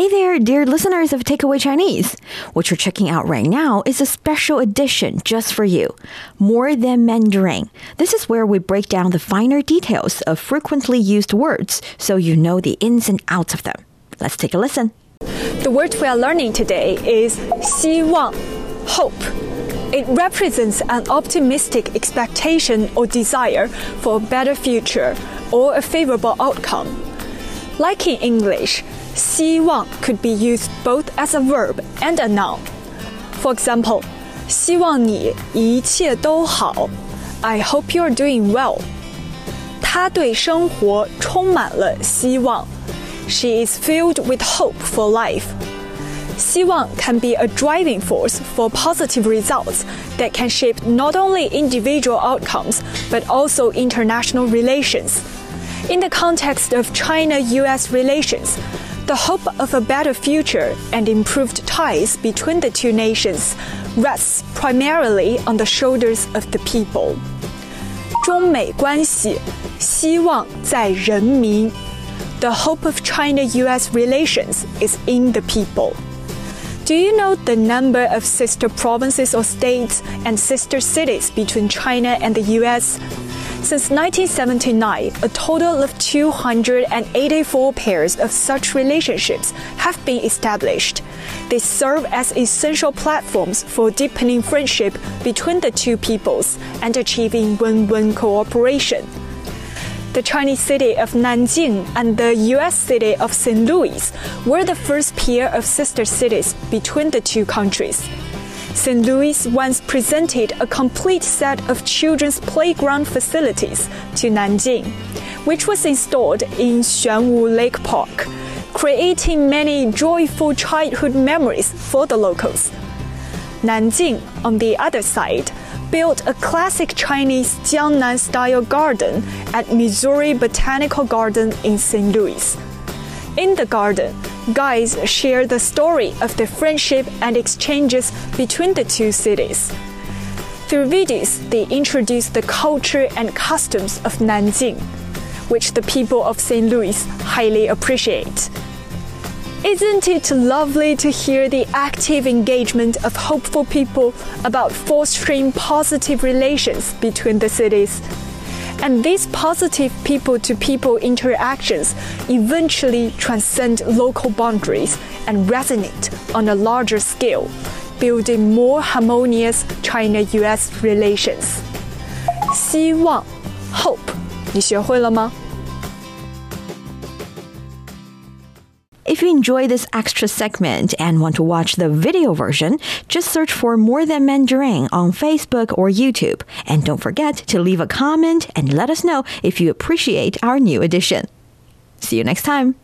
Hey there, dear listeners of Takeaway Chinese. What you're checking out right now is a special edition just for you. More Than Mandarin. This is where we break down the finer details of frequently used words so you know the ins and outs of them. Let's take a listen. The word we are learning today is 希望, hope. It represents an optimistic expectation or desire for a better future or a favorable outcome. Like in English, 希望 could be used both as a verb and a noun. For example, 希望你一切都好. I hope you're doing well. 她对生活充满了希望. She is filled with hope for life. 希望 can be a driving force for positive results that can shape not only individual outcomes but also international relations. In the context of China US relations, the hope of a better future and improved ties between the two nations rests primarily on the shoulders of the people. 中美关系希望在人民 the hope of China US relations is in the people. Do you know the number of sister provinces or states and sister cities between China and the US? Since 1979, a total of 284 pairs of such relationships have been established. They serve as essential platforms for deepening friendship between the two peoples and achieving win win cooperation the Chinese city of Nanjing and the US city of St. Louis were the first pair of sister cities between the two countries. St. Louis once presented a complete set of children's playground facilities to Nanjing, which was installed in Xuanwu Lake Park, creating many joyful childhood memories for the locals. Nanjing, on the other side, built a classic Chinese Jiangnan style garden at Missouri Botanical Garden in St. Louis. In the garden, guides share the story of the friendship and exchanges between the two cities. Through videos, they introduce the culture and customs of Nanjing, which the people of St. Louis highly appreciate. Isn't it lovely to hear the active engagement of hopeful people about fostering positive relations between the cities? And these positive people to people interactions eventually transcend local boundaries and resonate on a larger scale, building more harmonious China US relations. 希望 hope 你学会了吗 ？If you enjoy this extra segment and want to watch the video version, just search for More Than Mandarin on Facebook or YouTube. And don't forget to leave a comment and let us know if you appreciate our new edition. See you next time.